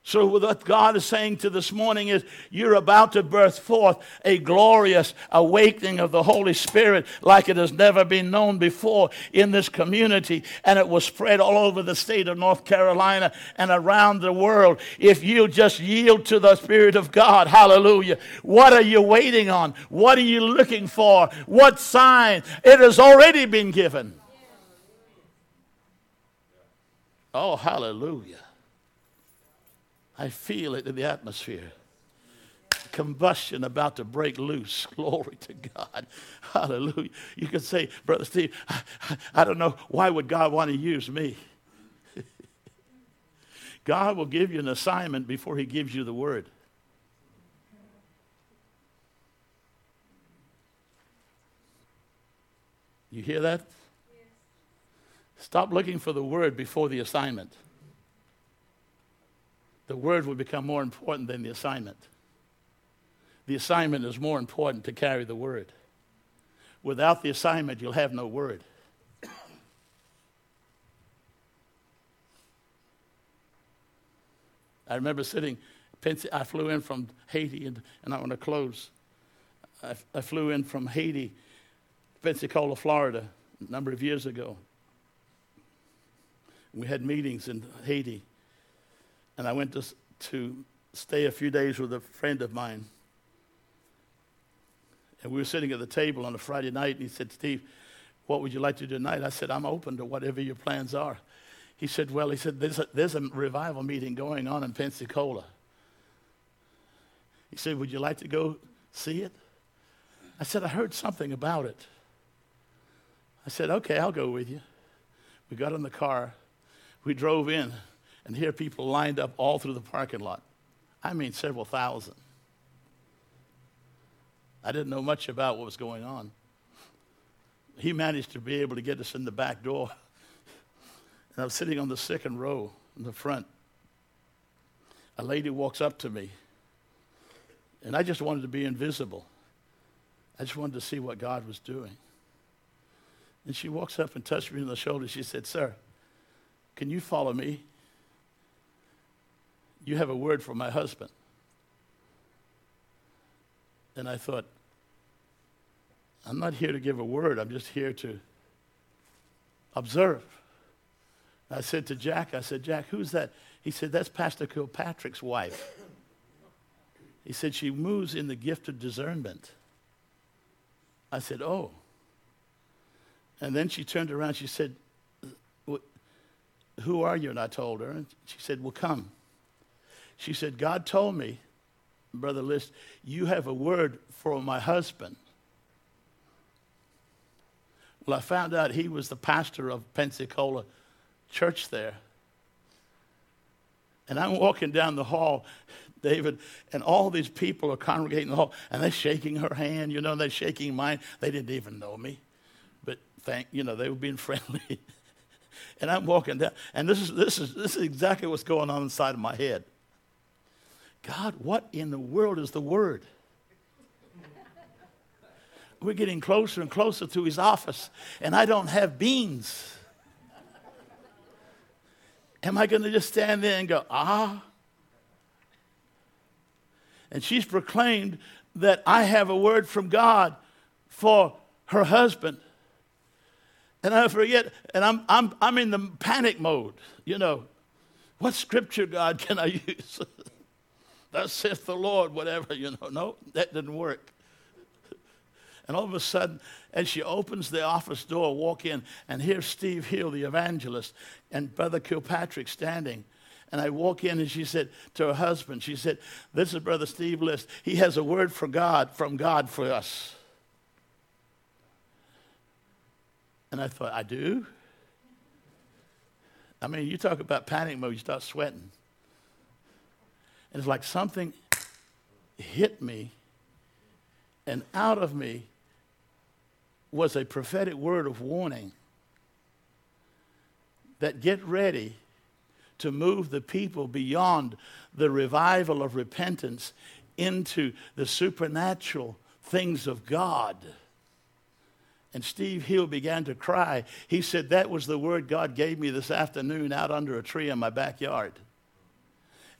So, what God is saying to this morning is you're about to birth forth a glorious awakening of the Holy Spirit like it has never been known before in this community. And it will spread all over the state of North Carolina and around the world if you just yield to the Spirit of God. Hallelujah. What are you waiting on? What are you looking for? What sign? It has already been given. Oh, hallelujah. I feel it in the atmosphere. Combustion about to break loose. Glory to God. Hallelujah. You could say, Brother Steve, I, I don't know, why would God want to use me? God will give you an assignment before he gives you the word. You hear that? Stop looking for the word before the assignment the word will become more important than the assignment. The assignment is more important to carry the word. Without the assignment, you'll have no word. I remember sitting, I flew in from Haiti, and, and I want to close. I, I flew in from Haiti, Pensacola, Florida, a number of years ago. We had meetings in Haiti and I went to, to stay a few days with a friend of mine. And we were sitting at the table on a Friday night, and he said, Steve, what would you like to do tonight? I said, I'm open to whatever your plans are. He said, Well, he said, there's a, there's a revival meeting going on in Pensacola. He said, Would you like to go see it? I said, I heard something about it. I said, Okay, I'll go with you. We got in the car, we drove in and here people lined up all through the parking lot. I mean, several thousand. I didn't know much about what was going on. He managed to be able to get us in the back door. And I was sitting on the second row in the front. A lady walks up to me, and I just wanted to be invisible. I just wanted to see what God was doing. And she walks up and touched me on the shoulder. She said, Sir, can you follow me? You have a word for my husband. And I thought, I'm not here to give a word, I'm just here to observe. I said to Jack, I said, Jack, who's that? He said, That's Pastor Kilpatrick's wife. He said, She moves in the gift of discernment. I said, Oh. And then she turned around, she said, Who are you? And I told her. And she said, Well, come. She said, God told me, Brother List, you have a word for my husband. Well, I found out he was the pastor of Pensacola Church there. And I'm walking down the hall, David, and all these people are congregating in the hall, and they're shaking her hand, you know, they're shaking mine. They didn't even know me. But thank you know, they were being friendly. and I'm walking down, and this is this is this is exactly what's going on inside of my head. God, what in the world is the word? We're getting closer and closer to his office, and I don't have beans. Am I going to just stand there and go, ah? And she's proclaimed that I have a word from God for her husband. And I forget, and I'm, I'm, I'm in the panic mode, you know. What scripture, God, can I use? Thus saith the Lord, whatever, you know. No, that didn't work. And all of a sudden, as she opens the office door, walk in, and here's Steve Hill, the evangelist, and Brother Kilpatrick standing. And I walk in, and she said to her husband, she said, This is Brother Steve List. He has a word for God, from God for us. And I thought, I do? I mean, you talk about panic mode, you start sweating. And it's like something hit me, and out of me was a prophetic word of warning that get ready to move the people beyond the revival of repentance into the supernatural things of God. And Steve Hill began to cry. He said, That was the word God gave me this afternoon out under a tree in my backyard.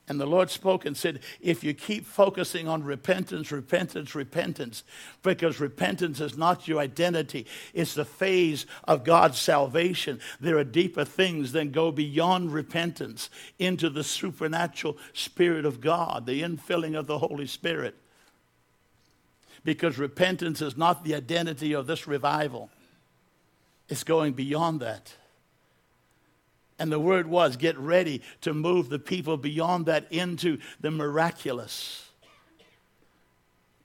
And the Lord spoke and said, if you keep focusing on repentance, repentance, repentance, because repentance is not your identity, it's the phase of God's salvation. There are deeper things than go beyond repentance into the supernatural Spirit of God, the infilling of the Holy Spirit. Because repentance is not the identity of this revival, it's going beyond that. And the word was get ready to move the people beyond that into the miraculous.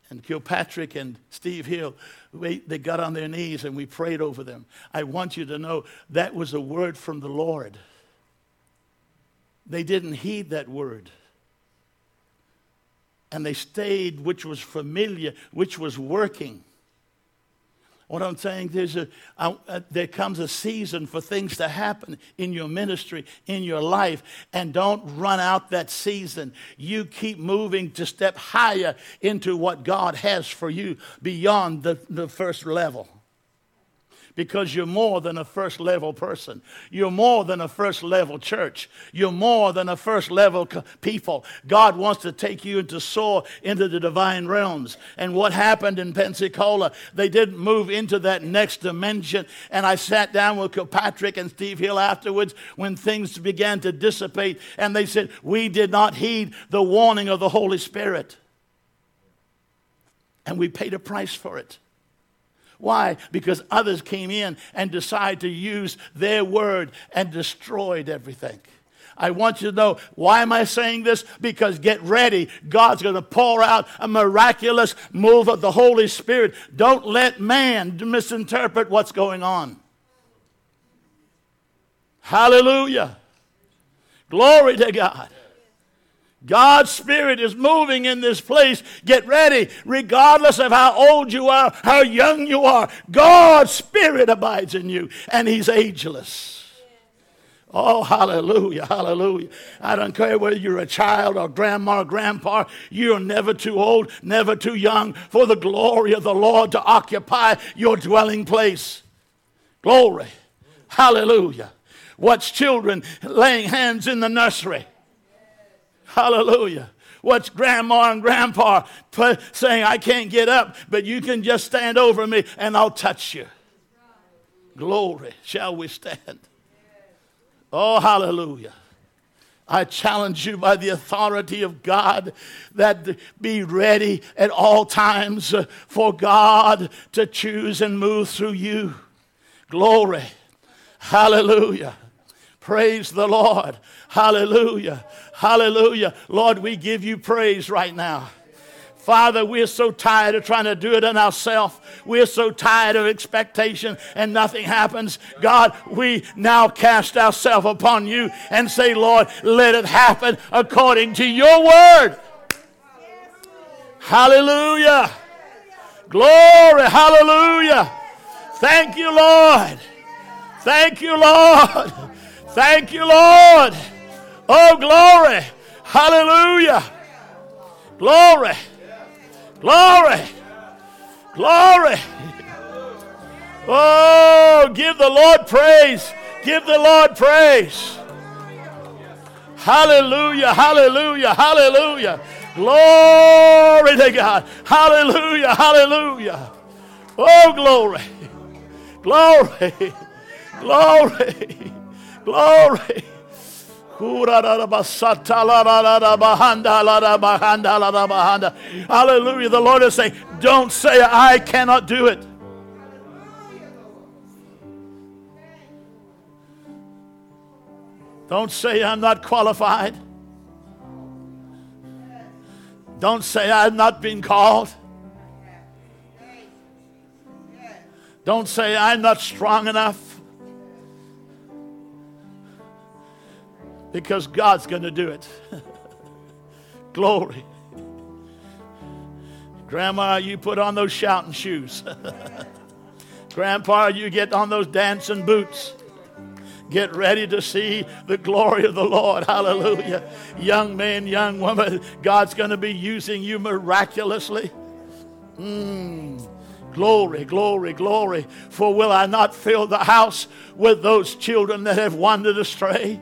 And Kilpatrick and Steve Hill, they got on their knees and we prayed over them. I want you to know that was a word from the Lord. They didn't heed that word. And they stayed, which was familiar, which was working. What I'm saying a, uh, there comes a season for things to happen in your ministry, in your life, and don't run out that season. You keep moving to step higher into what God has for you beyond the, the first level because you're more than a first level person. You're more than a first level church. You're more than a first level people. God wants to take you into soar into the divine realms. And what happened in Pensacola, they didn't move into that next dimension. And I sat down with Kilpatrick and Steve Hill afterwards when things began to dissipate. And they said, We did not heed the warning of the Holy Spirit. And we paid a price for it. Why? Because others came in and decided to use their word and destroyed everything. I want you to know why am I saying this? Because get ready. God's going to pour out a miraculous move of the Holy Spirit. Don't let man misinterpret what's going on. Hallelujah. Glory to God. God's Spirit is moving in this place. Get ready, regardless of how old you are, how young you are. God's Spirit abides in you, and He's ageless. Oh, hallelujah, hallelujah. I don't care whether you're a child or grandma or grandpa, you're never too old, never too young for the glory of the Lord to occupy your dwelling place. Glory, hallelujah. Watch children laying hands in the nursery. Hallelujah. What's grandma and grandpa put, saying, I can't get up, but you can just stand over me and I'll touch you? Glory. Shall we stand? Oh, hallelujah. I challenge you by the authority of God that be ready at all times uh, for God to choose and move through you. Glory. Hallelujah. Praise the Lord. Hallelujah. Hallelujah. Lord, we give you praise right now. Father, we're so tired of trying to do it in ourselves. We're so tired of expectation and nothing happens. God, we now cast ourselves upon you and say, Lord, let it happen according to your word. Hallelujah. Glory. Hallelujah. Thank you, Lord. Thank you, Lord. Thank you, Lord. Oh, glory. Hallelujah. Glory. Glory. Glory. Oh, give the Lord praise. Give the Lord praise. Hallelujah, hallelujah, hallelujah. Glory to God. Hallelujah, hallelujah. Oh, glory. Glory. Glory. Glory. Hallelujah. The Lord is saying, Don't say, I cannot do it. Don't say, I'm not qualified. Don't say, I've not been called. Don't say, I'm not strong enough. Because God's going to do it. Glory. Grandma, you put on those shouting shoes. Grandpa, you get on those dancing boots. Get ready to see the glory of the Lord. Hallelujah. Young man, young woman, God's going to be using you miraculously. Mm. Glory, glory, glory. For will I not fill the house with those children that have wandered astray?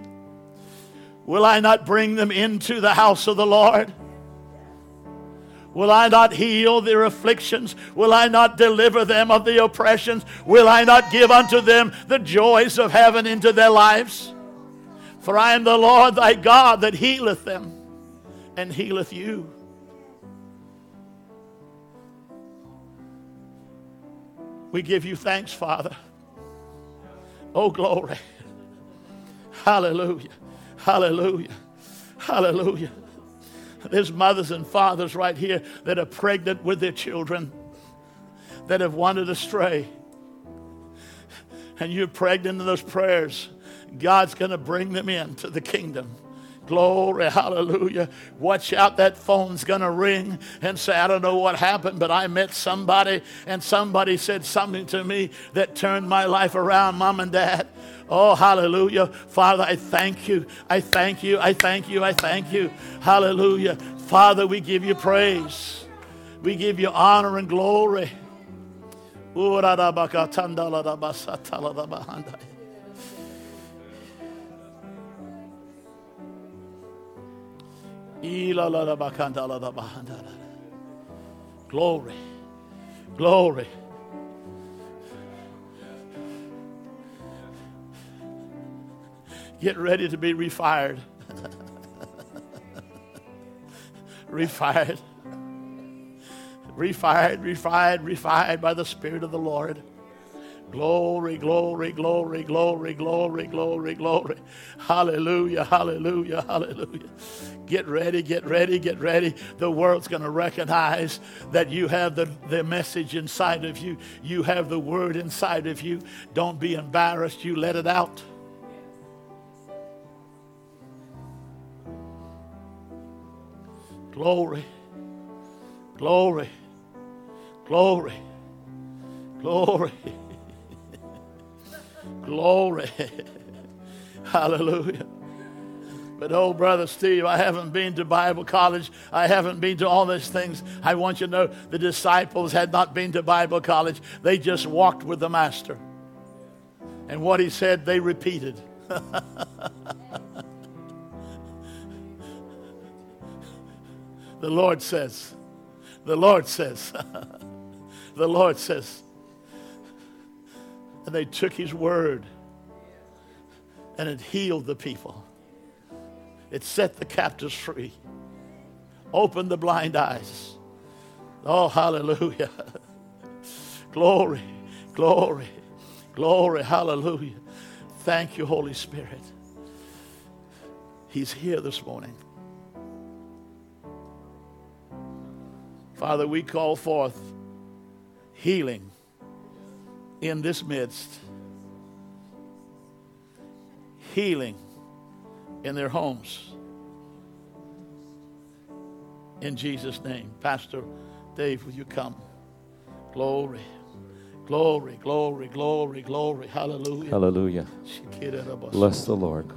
Will I not bring them into the house of the Lord? Will I not heal their afflictions? Will I not deliver them of the oppressions? Will I not give unto them the joys of heaven into their lives? For I am the Lord thy God that healeth them and healeth you. We give you thanks, Father. Oh, glory. Hallelujah. Hallelujah. Hallelujah. There's mothers and fathers right here that are pregnant with their children that have wandered astray. And you're pregnant in those prayers. God's going to bring them into the kingdom. Glory, hallelujah. Watch out, that phone's going to ring and say, I don't know what happened, but I met somebody and somebody said something to me that turned my life around, mom and dad. Oh, hallelujah. Father, I thank you. I thank you. I thank you. I thank you. Hallelujah. Father, we give you praise. We give you honor and glory. Glory. Glory. Get ready to be refired. refired. Refired, refired, refired by the Spirit of the Lord. Glory, glory, glory, glory, glory, glory, glory. Hallelujah, hallelujah, hallelujah. Get ready, get ready, get ready. The world's going to recognize that you have the, the message inside of you, you have the word inside of you. Don't be embarrassed, you let it out. Glory. Glory. Glory. Glory. Glory. Hallelujah. But oh, Brother Steve, I haven't been to Bible college. I haven't been to all these things. I want you to know the disciples had not been to Bible college. They just walked with the Master. And what he said, they repeated. The Lord says, the Lord says, the Lord says, and they took his word and it healed the people. It set the captives free, opened the blind eyes. Oh, hallelujah. glory, glory, glory, hallelujah. Thank you, Holy Spirit. He's here this morning. Father, we call forth healing in this midst. Healing in their homes. In Jesus' name. Pastor Dave, will you come? Glory. Glory, glory, glory, glory. Hallelujah. Hallelujah. Bless the Lord.